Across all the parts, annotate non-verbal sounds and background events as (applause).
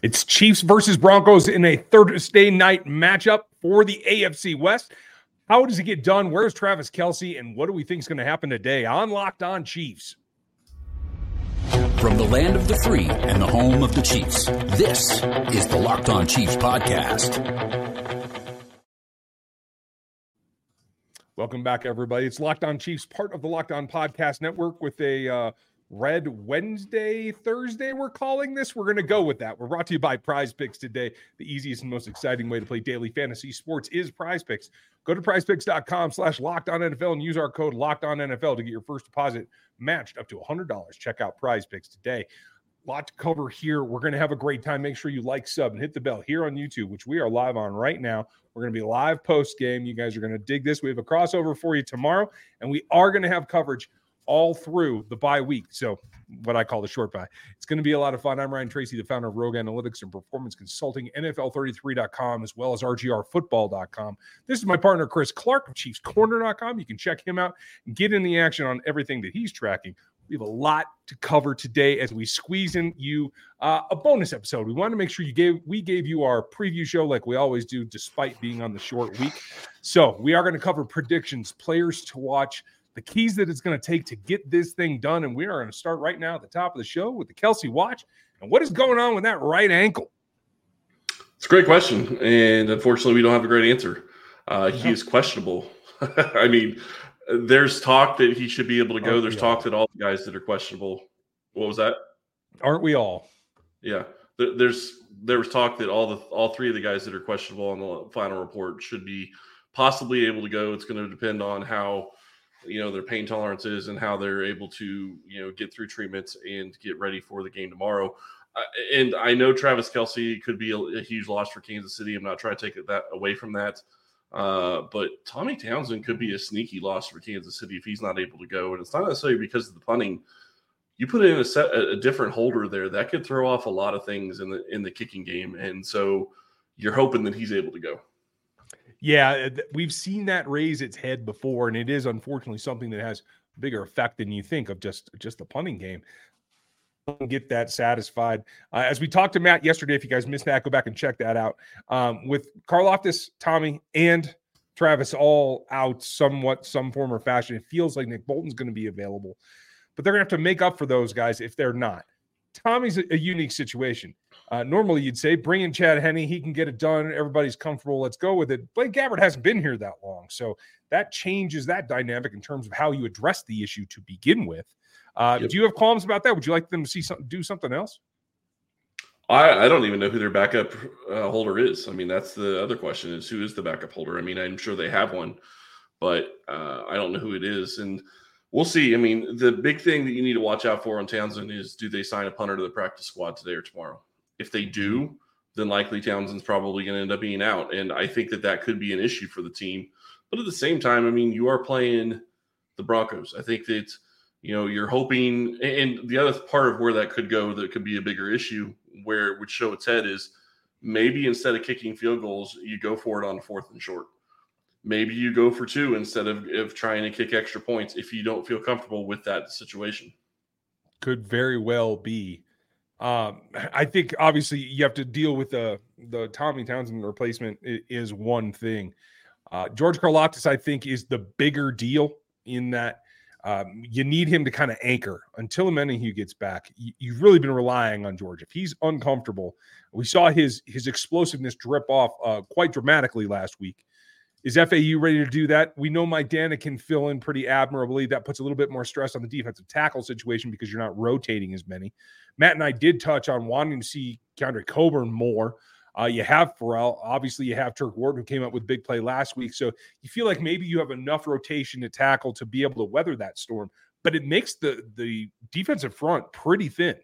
It's Chiefs versus Broncos in a Thursday night matchup for the AFC West. How does it get done? Where's Travis Kelce? And what do we think is going to happen today on Locked On Chiefs? From the land of the free and the home of the Chiefs, this is the Locked On Chiefs podcast. Welcome back, everybody. It's Locked On Chiefs, part of the Locked On Podcast Network, with a uh, Red Wednesday, Thursday, we're calling this. We're going to go with that. We're brought to you by Prize Picks today. The easiest and most exciting way to play daily fantasy sports is Prize Picks. Go to prizepicks.com slash locked on NFL and use our code locked on NFL to get your first deposit matched up to $100. Check out Prize Picks today. Lot to cover here. We're going to have a great time. Make sure you like, sub, and hit the bell here on YouTube, which we are live on right now. We're going to be live post game. You guys are going to dig this. We have a crossover for you tomorrow, and we are going to have coverage all through the bye week. So, what I call the short bye. It's going to be a lot of fun. I'm Ryan Tracy, the founder of Rogue Analytics and Performance Consulting, NFL33.com, as well as RGRFootball.com. This is my partner, Chris Clark of ChiefsCorner.com. You can check him out and get in the action on everything that he's tracking. We have a lot to cover today as we squeeze in you uh, a bonus episode. We want to make sure you gave we gave you our preview show like we always do, despite being on the short week. So we are going to cover predictions, players to watch, the keys that it's going to take to get this thing done. And we are going to start right now at the top of the show with the Kelce watch. And what is going on with that right ankle? It's a great question. And unfortunately, we don't have a great answer. Uh, he is questionable. (laughs) I mean, there's talk that he should be able to go. Aren't there's talk all? that all the guys that are questionable. What was that? Aren't we all? Yeah. There's there was talk that all the all three of the guys that are questionable on the final report should be possibly able to go. It's going to depend on how you know their pain tolerance is and how they're able to you know get through treatments and get ready for the game tomorrow. Uh, and I know Travis Kelce could be a, a, huge loss for Kansas City. I'm not trying to take that away from that. Uh, but Tommy Townsend could be a sneaky loss for Kansas City if he's not able to go. And it's not necessarily because of the punting. You put in a set a different holder there that could throw off a lot of things in the in the kicking game. And so you're hoping that he's able to go. Yeah, we've seen that raise its head before, and it is unfortunately something that has bigger effect than you think of just just the punting game. Get that satisfied. Uh, as we talked to Matt yesterday, if you guys missed that, go back and check that out. Um, with Karlaftis, Tommy, and Travis all out somewhat, some form or fashion, it feels like Nick Bolton's going to be available, but they're going to have to make up for those guys if they're not. Tommy's a, a unique situation. Uh, normally, you'd say bring in Chad Henne. He can get it done. Everybody's comfortable. Let's go with it. Blaine Gabbert hasn't been here that long. So that changes that dynamic in terms of how you address the issue to begin with. Uh, yep. Do you have qualms about that? Would you like them to see something, do something else? I, I don't even know who their backup uh, holder is. I mean, that's the other question: is who is the backup holder? I mean, I'm sure they have one, but uh, I don't know who it is. And we'll see. I mean, the big thing that you need to watch out for on Townsend is do they sign a punter to the practice squad today or tomorrow? If they do, then likely Townsend's probably going to end up being out. And I think that that could be an issue for the team. But at the same time, I mean, you are playing the Broncos. I think that, you know, you're hoping, and the other part of where that could go that could be a bigger issue where it would show its head is maybe instead of kicking field goals, you go for it on fourth and short. Maybe you go for two instead of, of trying to kick extra points if you don't feel comfortable with that situation. Could very well be um, I think obviously you have to deal with the the Tommy Townsend replacement is one thing. Uh, George Karlaftis, I think, is the bigger deal in that um, you need him to kind of anchor until Menahue gets back. You, have really been relying on George. If he's uncomfortable, we saw his his explosiveness drip off uh, quite dramatically last week. Is FAU ready to do that? We know Mike Danna can fill in pretty admirably. That puts a little bit more stress on the defensive tackle situation because you're not rotating as many. Matt and I did touch on wanting to see Keondre Coburn more. Uh, you have Farrell. Obviously, you have Turk Wharton, who came up with big play last week. So you feel like maybe you have enough rotation to tackle to be able to weather that storm. But it makes the the defensive front pretty thin.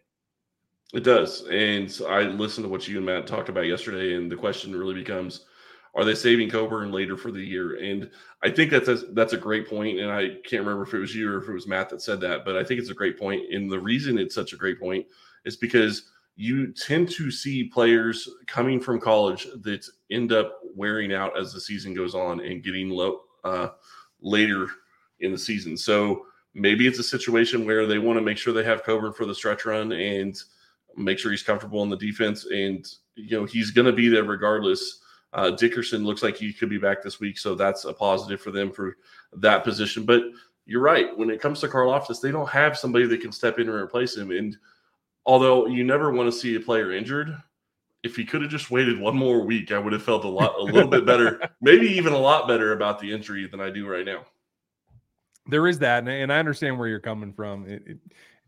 It does. And I listened to what you and Matt talked about yesterday, and the question really becomes – are they saving Coburn later for the year? And I think that's a, that's a great point. And I can't remember if it was you or if it was Matt that said that, but I think it's a great point. And the reason it's such a great point is because you tend to see players coming from college that end up wearing out as the season goes on and getting low uh, later in the season. So maybe it's a situation where they want to make sure they have Coburn for the stretch run and make sure he's comfortable in the defense, and you know he's going to be there regardless. Uh, Dickerson looks like he could be back this week, so that's a positive for them for that position. But you're right. When it comes to Karlaftis, they don't have somebody that can step in and replace him. And although you never want to see a player injured, if he could have just waited one more week, I would have felt a lot, a little bit better, (laughs) maybe even a lot better about the injury than I do right now. There is that, and I understand where you're coming from. It, it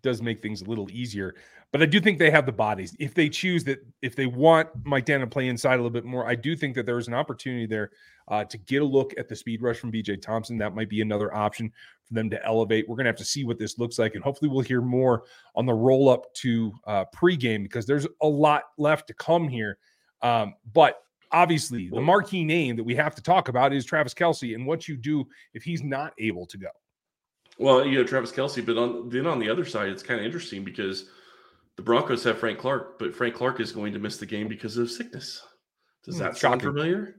does make things a little easier, but I do think they have the bodies. If they choose that, if they want Mike Danna to play inside a little bit more, I do think that there is an opportunity there uh, to get a look at the speed rush from BJ Thompson. That might be another option for them to elevate. We're going to have to see what this looks like, and hopefully, we'll hear more on the roll up to uh, pregame because there's a lot left to come here. Um, but obviously, the marquee name that we have to talk about is Travis Kelce and what you do if he's not able to go. Well, you know Travis Kelce, but on then on the other side, it's kind of interesting because the Broncos have Frank Clark, but Frank Clark is going to miss the game because of sickness. Does hmm, that sound familiar?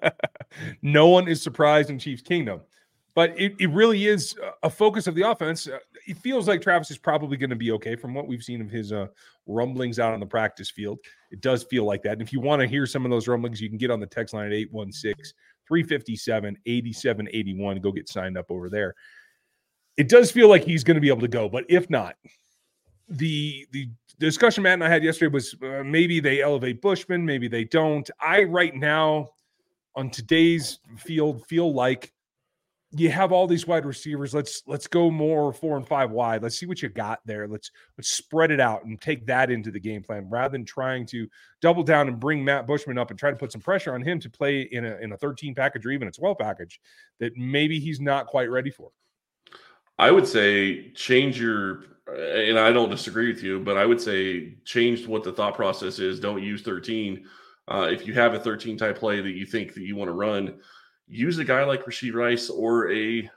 (laughs) no one is surprised in Chiefs Kingdom, but it, it really is a focus of the offense. Uh, it feels like Travis is probably going to be okay from what we've seen of his uh, rumblings out on the practice field. It does feel like that. And if you want to hear some of those rumblings, you can get on the text line at 816 357 8781. Go get signed up over there. It does feel like he's going to be able to go, but if not, the the discussion Matt and I had yesterday was uh, maybe they elevate Bushman, maybe they don't. I right now on today's field feel like you have all these wide receivers. Let's let's go more four and five wide. Let's see what you got there. Let's let's spread it out and take that into the game plan rather than trying to double down and bring Matt Bushman up and try to put some pressure on him to play in a in a 13 package or even a 12 package that maybe he's not quite ready for. I would say change your and I don't disagree with you, but I would say change what the thought process is. Don't use 13. Uh, if you have a 13 type play that you think that you want to run, use a guy like Rashee Rice or a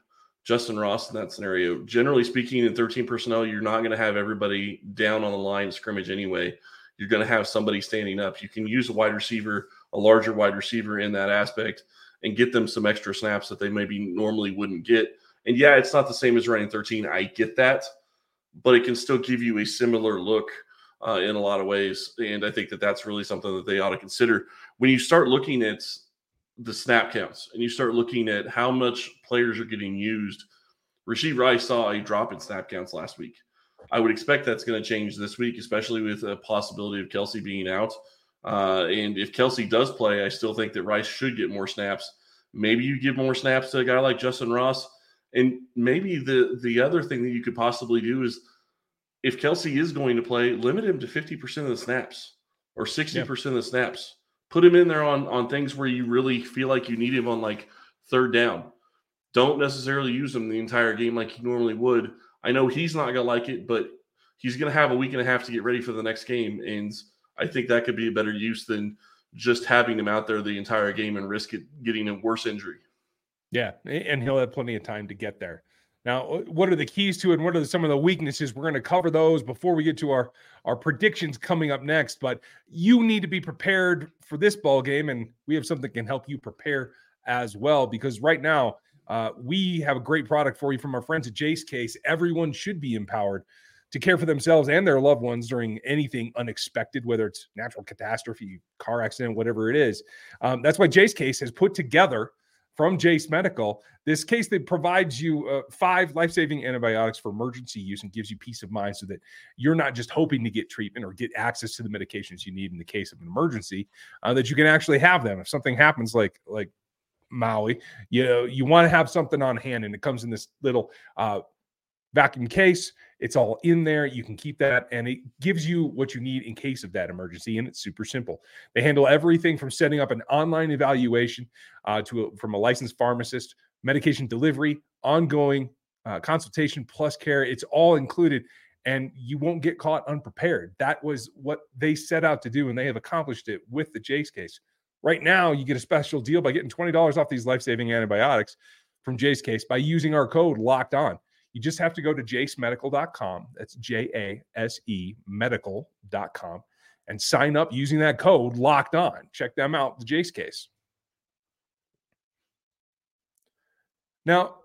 Justin Ross in that scenario. Generally speaking, in 13 personnel, you're not going to have everybody down on the line scrimmage anyway. You're going to have somebody standing up. You can use a wide receiver, a larger wide receiver in that aspect, and get them some extra snaps that they maybe normally wouldn't get. And yeah, it's not the same as running 13. I get that but it can still give you a similar look uh, in a lot of ways. And I think that that's really something that they ought to consider when you start looking at the snap counts and you start looking at how much players are getting used. Rashee Rice saw a drop in snap counts last week. I would expect that's going to change this week, especially with a possibility of Kelce being out. Uh, and if Kelce does play, I still think that Rice should get more snaps. Maybe you give more snaps to a guy like Justin Ross and maybe the the other thing that you could possibly do is if Kelce is going to play, limit him to 50% of the snaps or 60% yeah. of the snaps. Put him in there on on things where you really feel like you need him on like third down. Don't necessarily use him the entire game like you normally would. I know he's not gonna like it, but he's gonna have a week and a half to get ready for the next game. And I think that could be a better use than just having him out there the entire game and risk it getting a worse injury. Yeah, and he'll have plenty of time to get there. Now, what are the keys to it, and what are some of the weaknesses? We're going to cover those before we get to our our predictions coming up next. But you need to be prepared for this ball game, and we have something that can help you prepare as well. Because right now, uh, we have a great product for you from our friends at Jase Case. Everyone should be empowered to care for themselves and their loved ones during anything unexpected, whether it's natural catastrophe, car accident, whatever it is. Um, that's why Jase Case has put together from Jase Medical. This case that provides you uh, five life saving antibiotics for emergency use and gives you peace of mind so that you're not just hoping to get treatment or get access to the medications you need in the case of an emergency, uh, that you can actually have them. If something happens, like, like, Maui, you know, you want to have something on hand, and it comes in this little uh, vacuum case. It's all in there. You can keep that, and it gives you what you need in case of that emergency. And it's super simple. They handle everything from setting up an online evaluation uh, to a, from a licensed pharmacist, medication delivery, ongoing uh, consultation plus care. It's all included, and you won't get caught unprepared. That was what they set out to do, and they have accomplished it with the Jase case. Right now, you get a special deal by getting twenty dollars off these life-saving antibiotics from Jase case by using our code Locked On. You just have to go to jasemedical.com. That's J A S E medical.com and sign up using that code locked on. Check them out, the Jase case. Now,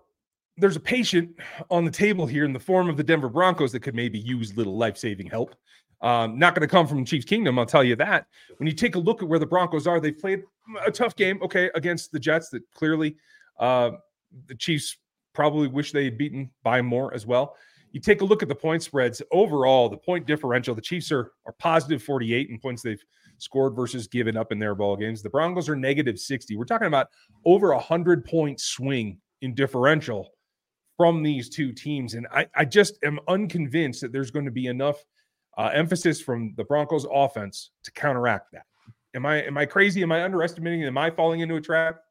there's a patient on the table here in the form of the Denver Broncos that could maybe use little life saving help. Um, not going to come from Chiefs Kingdom, I'll tell you that. When you take a look at where the Broncos are, they've played a tough game, okay, against the Jets that clearly uh, the Chiefs probably wish they had beaten by more as well. You take a look at the point spreads overall, the point differential. The Chiefs are are positive 48 in points they've scored versus given up in their ball games. The Broncos are negative 60. We're talking about over a hundred point swing in differential from these two teams. And I, I just am unconvinced that there's going to be enough uh, emphasis from the Broncos offense to counteract that. Am I am I crazy? Am I underestimating? Am I falling into a trap?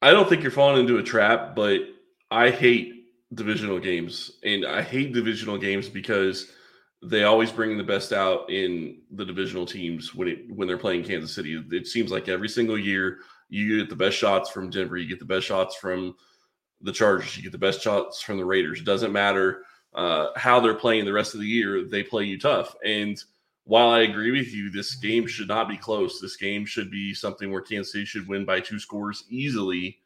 I don't think you're falling into a trap, but I hate divisional games, and I hate divisional games because they always bring the best out in the divisional teams when it when they're playing Kansas City. It seems like every single year you get the best shots from Denver, you get the best shots from the Chargers, you get the best shots from the Raiders. It doesn't matter uh, how they're playing the rest of the year; they play you tough. And while I agree with you, this game should not be close. This game should be something where Kansas City should win by two scores easily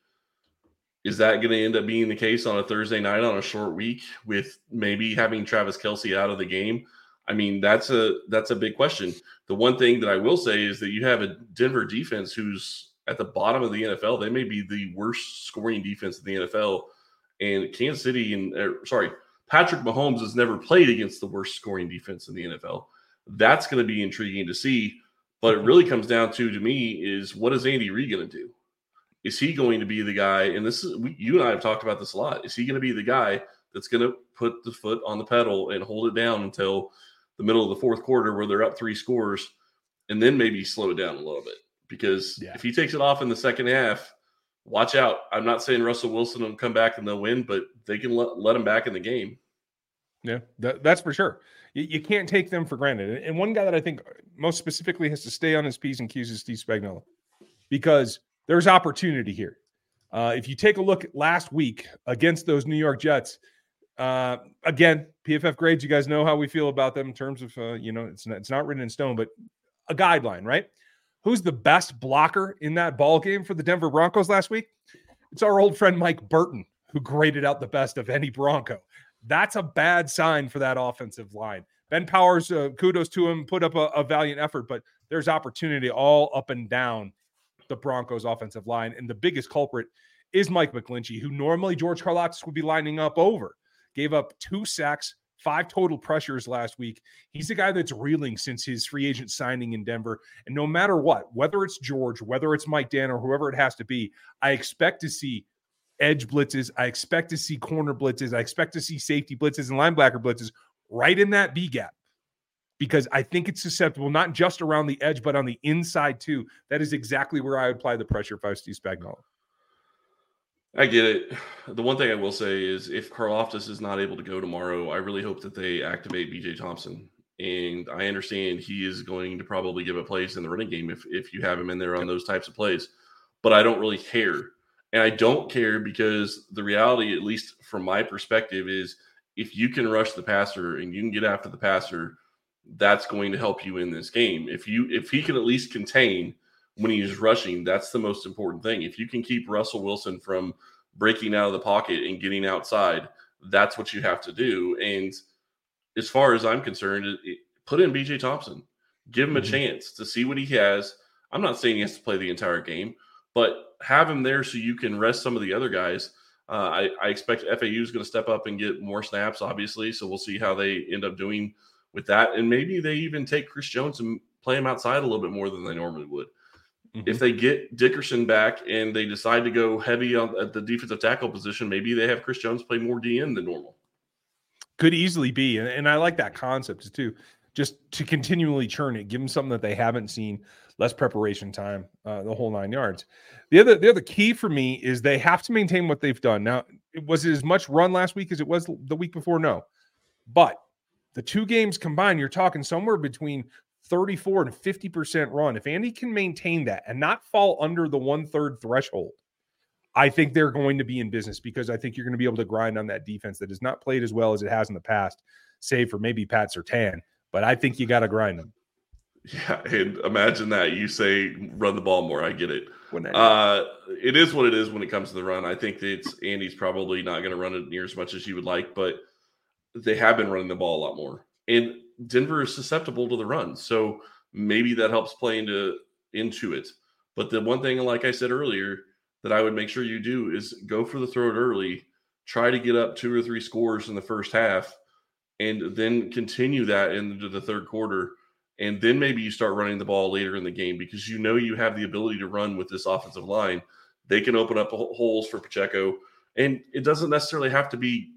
is that going to end up being the case on a Thursday night on a short week with maybe having Travis Kelce out of the game? I mean, that's a that's a big question. The one thing that I will say is that you have a Denver defense who's at the bottom of the NFL. They may be the worst scoring defense in the NFL, and Kansas City and er, sorry, Patrick Mahomes has never played against the worst scoring defense in the NFL. That's going to be intriguing to see. But it really comes down to to me is what is Andy Reid going to do? Is he going to be the guy? And this is we, you and I have talked about this a lot. Is he going to be the guy that's going to put the foot on the pedal and hold it down until the middle of the fourth quarter where they're up three scores, and then maybe slow it down a little bit? Because yeah. if he takes it off in the second half, watch out. I'm not saying Russell Wilson will come back and they'll win, but they can let, let him back in the game. Yeah, that, that's for sure. You, you, can't take them for granted. And one guy that I think most specifically has to stay on his P's and Q's is Steve Spagnuolo because there's opportunity here. Uh, if you take a look at last week against those New York Jets, uh, again, PFF grades, you guys know how we feel about them in terms of, uh, you know, it's not, it's not written in stone, but a guideline, right? Who's the best blocker in that ball game for the Denver Broncos last week? It's our old friend Mike Burton, who graded out the best of any Bronco. That's a bad sign for that offensive line. Ben Powers, uh, kudos to him, put up a, a valiant effort, but there's opportunity all up and down the Broncos offensive line. And the biggest culprit is Mike McGlinchey, who normally George Karlaftis would be lining up over. Gave up two sacks, five total pressures last week. He's a guy that's reeling since his free agent signing in Denver. And no matter what, whether it's George, whether it's Mike Danna, or whoever it has to be, I expect to see edge blitzes. I expect to see corner blitzes. I expect to see safety blitzes and linebacker blitzes right in that B gap because I think it's susceptible not just around the edge, but on the inside too. That is exactly where I apply the pressure if I was Steve Spagnuolo. I get it. The one thing I will say is if Karlaftis is not able to go tomorrow, I really hope that they activate BJ Thompson. And I understand he is going to probably give a place in the running game if, if you have him in there on those types of plays. But I don't really care. And I don't care because the reality, at least from my perspective, is if you can rush the passer and you can get after the passer – that's going to help you in this game. If you if he can at least contain when he's rushing, that's the most important thing. If you can keep Russell Wilson from breaking out of the pocket and getting outside, that's what you have to do. And as far as I'm concerned, it, it, put in BJ Thompson, give him a mm-hmm. chance to see what he has. I'm not saying he has to play the entire game, but have him there so you can rest some of the other guys. Uh, I, I expect FAU is going to step up and get more snaps, obviously. So we'll see how they end up doing with that. And maybe they even take Chris Jones and play him outside a little bit more than they normally would. Mm-hmm. If they get Dickerson back and they decide to go heavy on at the defensive tackle position, maybe they have Chris Jones play more DN than normal. Could easily be, and, and I like that concept too. Just to continually churn it, give them something that they haven't seen, less preparation time, uh, the whole nine yards. The other, the other key for me is they have to maintain what they've done. Now, it was it as much run last week as it was the week before? No, but the two games combined, you're talking somewhere between 34 and 50% run. If Andy can maintain that and not fall under the one third threshold, I think they're going to be in business because I think you're going to be able to grind on that defense that has not played as well as it has in the past, save for maybe Pat Surtain. But I think you got to grind them. Yeah, and imagine that you say run the ball more. I get it. Uh, it is what it is when it comes to the run. I think that it's Andy's probably not going to run it near as much as you would like, but they have been running the ball a lot more. And Denver is susceptible to the run. So maybe that helps play into into it. But the one thing, like I said earlier, that I would make sure you do is go for the throw it early, try to get up two or three scores in the first half, and then continue that into the third quarter. And then maybe you start running the ball later in the game because you know you have the ability to run with this offensive line. They can open up holes for Pacheco. And it doesn't necessarily have to be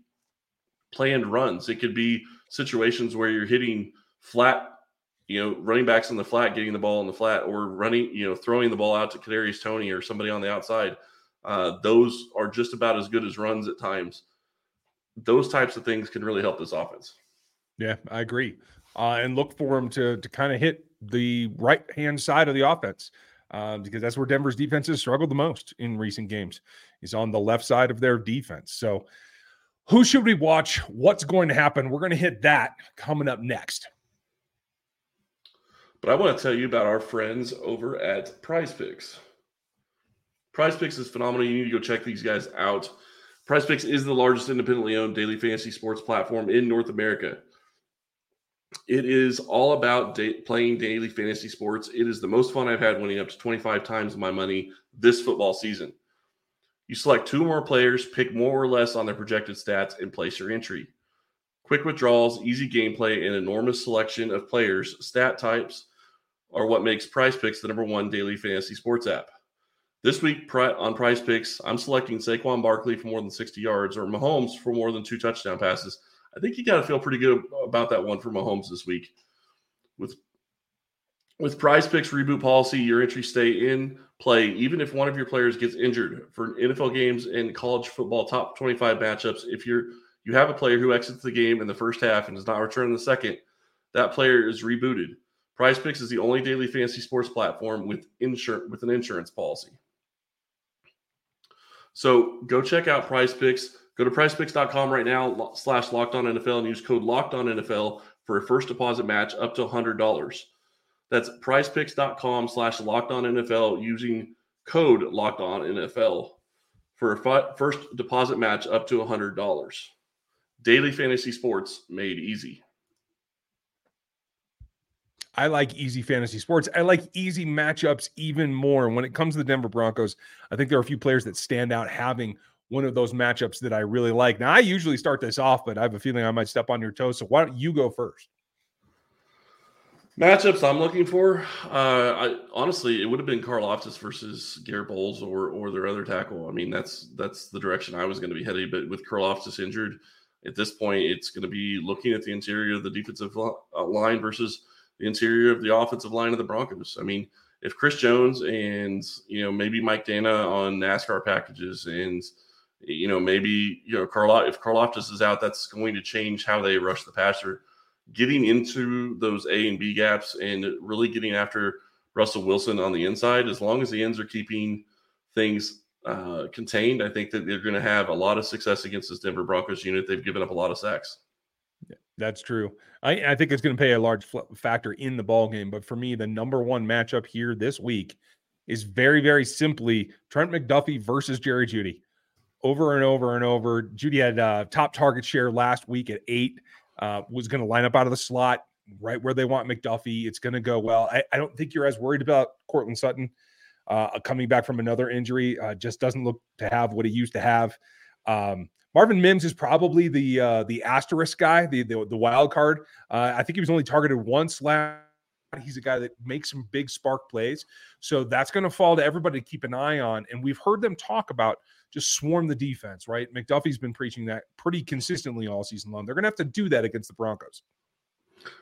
planned runs. It could be situations where you're hitting flat, you know, running backs on the flat, getting the ball on the flat, or running, you know, throwing the ball out to Kadarius Toney or somebody on the outside. Uh, those are just about as good as runs at times. Those types of things can really help this offense. Yeah, I agree. Uh, and look for them to to kind of hit the right hand side of the offense. Uh, because that's where Denver's defense has struggled the most in recent games. Is on the left side of their defense. So who should we watch? What's going to happen? We're going to hit that coming up next. But I want to tell you about our friends over at Prize Picks. Prize Picks is phenomenal. You need to go check these guys out. Prize Picks is the largest independently owned daily fantasy sports platform in North America. It is all about da- playing daily fantasy sports. It is the most fun I've had winning up to 25 times my money this football season. You select two or more players, pick more or less on their projected stats, and place your entry. Quick withdrawals, easy gameplay, and enormous selection of players, stat types are what makes Prize Picks the number one daily fantasy sports app. This week on Prize Picks, I'm selecting Saquon Barkley for more than 60 yards or Mahomes for more than two touchdown passes. I think you got to feel pretty good about that one for Mahomes this week. With with prize picks reboot policy, your entries stay in play even if one of your players gets injured. For NFL games and college football top 25 matchups, if you're you have a player who exits the game in the first half and does not return in the second, that player is rebooted. Prize Picks is the only daily fantasy sports platform with insur- with an insurance policy. So go check out Prize Picks. Go to prizepicks.com right now, slash locked on NFL, and use code locked on NFL for a first deposit match up to $100. That's prizepicks.com slash locked on NFL using code locked on NFL for a fi- first deposit match up to $100. Daily fantasy sports made easy. I like easy fantasy sports. I like easy matchups even more. And when it comes to the Denver Broncos, I think there are a few players that stand out having one of those matchups that I really like. Now, I usually start this off, but I have a feeling I might step on your toes. So why don't you go first? Matchups I'm looking for, uh, I, honestly, it would have been Karlaftis versus Garett Bolles or or their other tackle. I mean, that's that's the direction I was going to be headed. But with Karlaftis injured, at this point, it's going to be looking at the interior of the defensive uh, line versus the interior of the offensive line of the Broncos. I mean, if Chris Jones and you know maybe Mike Danna on NASCAR packages and you know maybe you know Carl if Karlaftis is out, that's going to change how they rush the passer getting into those A and B gaps and really getting after Russell Wilson on the inside, as long as the ends are keeping things uh, contained, I think that they're going to have a lot of success against this Denver Broncos unit. They've given up a lot of sacks. That's true. I, I think it's going to play a large factor in the ball game. But for me, the number one matchup here this week is very, very simply Trent McDuffie versus Jerry Jeudy. Over and over and over. Jeudy had uh, top target share last week at eight uh, was going to line up out of the slot right where they want McDuffie. It's going to go well. I, I, don't think you're as worried about Courtland Sutton uh, coming back from another injury. Uh, just doesn't look to have what he used to have. Um, Marvin Mims is probably the uh, the asterisk guy, the, the, the wild card. Uh, I think he was only targeted once last. He's a guy that makes some big spark plays, so that's going to fall to everybody to keep an eye on. And we've heard them talk about just swarm the defense, right? McDuffie's been preaching that pretty consistently all season long. They're going to have to do that against the Broncos.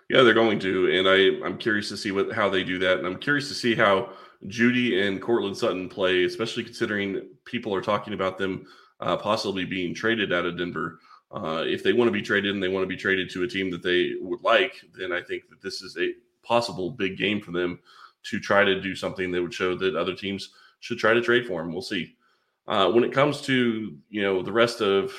Yeah, they're going to, and I I'm curious to see what how they do that, and I'm curious to see how Jeudy and Courtland Sutton play, especially considering people are talking about them uh, possibly being traded out of Denver. Uh, if they want to be traded and they want to be traded to a team that they would like, then I think that this is a possible big game for them to try to do something that would show that other teams should try to trade for them. We'll see. Uh, when it comes to you know the rest of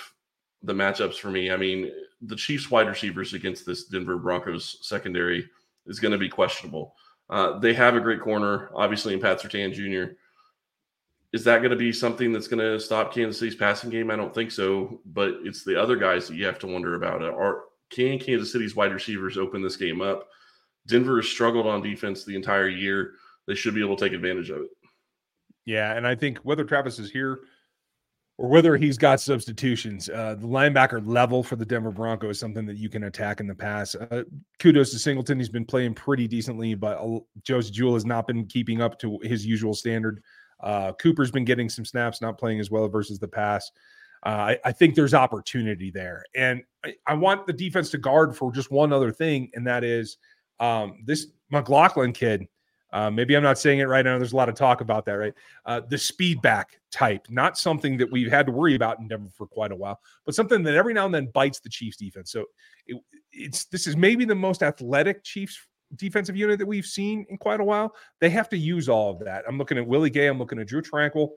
the matchups for me, I mean the Chiefs wide receivers against this Denver Broncos secondary is going to be questionable. Uh, they have a great corner, obviously, in Pat Surtain Jr. Is that going to be something that's going to stop Kansas City's passing game? I don't think so. But it's the other guys that you have to wonder about. Are can Kansas City's wide receivers open this game up? Denver has struggled on defense the entire year. They should be able to take advantage of it. Yeah, and I think whether Travis is here or whether he's got substitutions, uh, the linebacker level for the Denver Broncos is something that you can attack in the pass. Uh, kudos to Singleton; he's been playing pretty decently, but uh, Josey Jewell has not been keeping up to his usual standard. Uh, Cooper's been getting some snaps, not playing as well versus the pass. Uh, I, I, think there's opportunity there, and I, I, want the defense to guard for just one other thing, and that is um, this McLaughlin kid uh, maybe I'm not saying it right. I know there's a lot of talk about that, right? Uh, the speed back type, not something that we've had to worry about in Denver for quite a while, but something that every now and then bites the Chiefs defense. So it, it's this is maybe the most athletic Chiefs defensive unit that we've seen in quite a while. They have to use all of that. I'm looking at Willie Gay. I'm looking at Drue Tranquill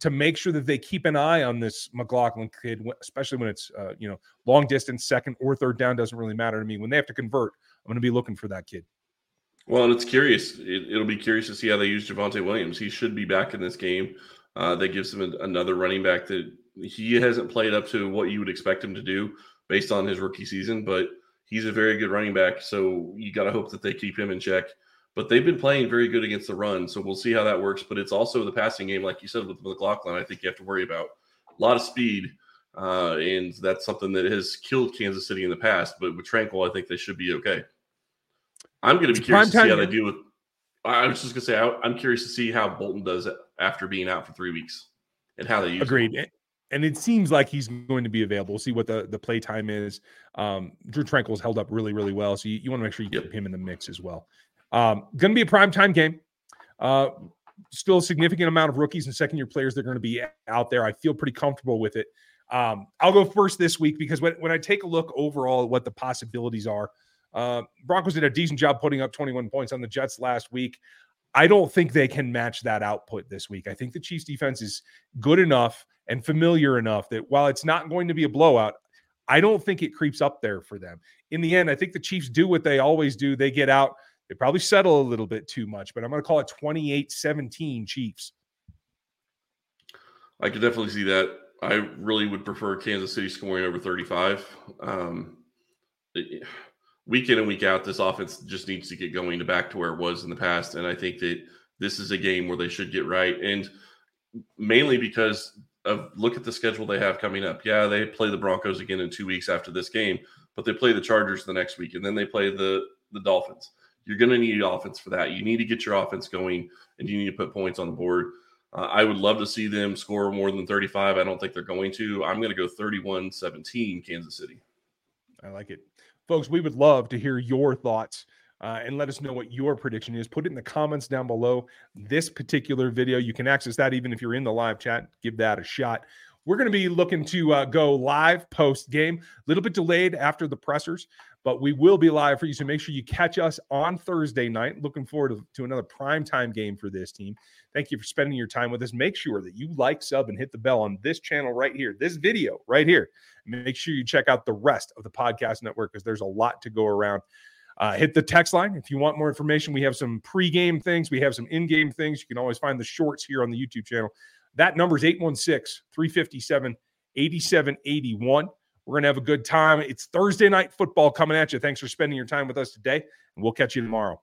to make sure that they keep an eye on this McLaughlin kid, especially when it's uh, you know long distance, second or third down doesn't really matter to me. When they have to convert, I'm going to be looking for that kid. Well, and it's curious. It, will be curious to see how they use Javonte Williams. He should be back in this game. Uh, that gives him a, another running back that he hasn't played up to what you would expect him to do based on his rookie season, but he's a very good running back. So you got to hope that they keep him in check. But they've been playing very good against the run. So we'll see how that works. But it's also the passing game, like you said with McLaughlin, I think you have to worry about a lot of speed. Uh, and that's something that has killed Kansas City in the past. But with Tranquill, I think they should be okay. I'm going to be curious to see how they deal with. I was just going to say I, am curious to see how Bolton does it after being out for three weeks and how they use. Agreed. Him. And it seems like he's going to be available. We'll see what the the play time is. Um, Drue Tranquill's held up really, really well, so you, you want to make sure you yep. keep him in the mix as well. Um, going to be a prime time game. Uh, still a significant amount of rookies and second year players that are going to be out there. I feel pretty comfortable with it. Um, I'll go first this week because when, when I take a look overall at what the possibilities are, uh, Broncos did a decent job putting up 21 points on the Jets last week. I don't think they can match that output this week. I think the Chiefs defense is good enough and familiar enough that while it's not going to be a blowout, I don't think it creeps up there for them. In the end, I think the Chiefs do what they always do. They get out, they probably settle a little bit too much, but I'm going to call it 28 17 Chiefs. I could definitely see that. I really would prefer Kansas City scoring over 35. Um, week in and week out, this offense just needs to get going to back to where it was in the past. And I think that this is a game where they should get right. And mainly because of look at the schedule they have coming up. Yeah, they play the Broncos again in two weeks after this game, but they play the Chargers the next week, and then they play the the Dolphins. You're going to need offense for that. You need to get your offense going, and you need to put points on the board. Uh, I would love to see them score more than 35. I don't think they're going to. I'm going to go 31 17 Kansas City. I like it. Folks, we would love to hear your thoughts uh, and let us know what your prediction is. Put it in the comments down below this particular video. You can access that even if you're in the live chat. Give that a shot. We're going to be looking to uh, go live post game, a little bit delayed after the pressers, but we will be live for you. So make sure you catch us on Thursday night. Looking forward to, to another prime time game for this team. Thank you for spending your time with us. Make sure that you like, sub, and hit the bell on this channel right here, this video right here. Make sure you check out the rest of the podcast network because there's a lot to go around. Uh, hit the text line if you want more information. We have some pre-game things, we have some in-game things. You can always find the shorts here on the YouTube channel. That number is 816 357 8781. We're going to have a good time. It's Thursday night football coming at you. Thanks for spending your time with us today, and we'll catch you tomorrow.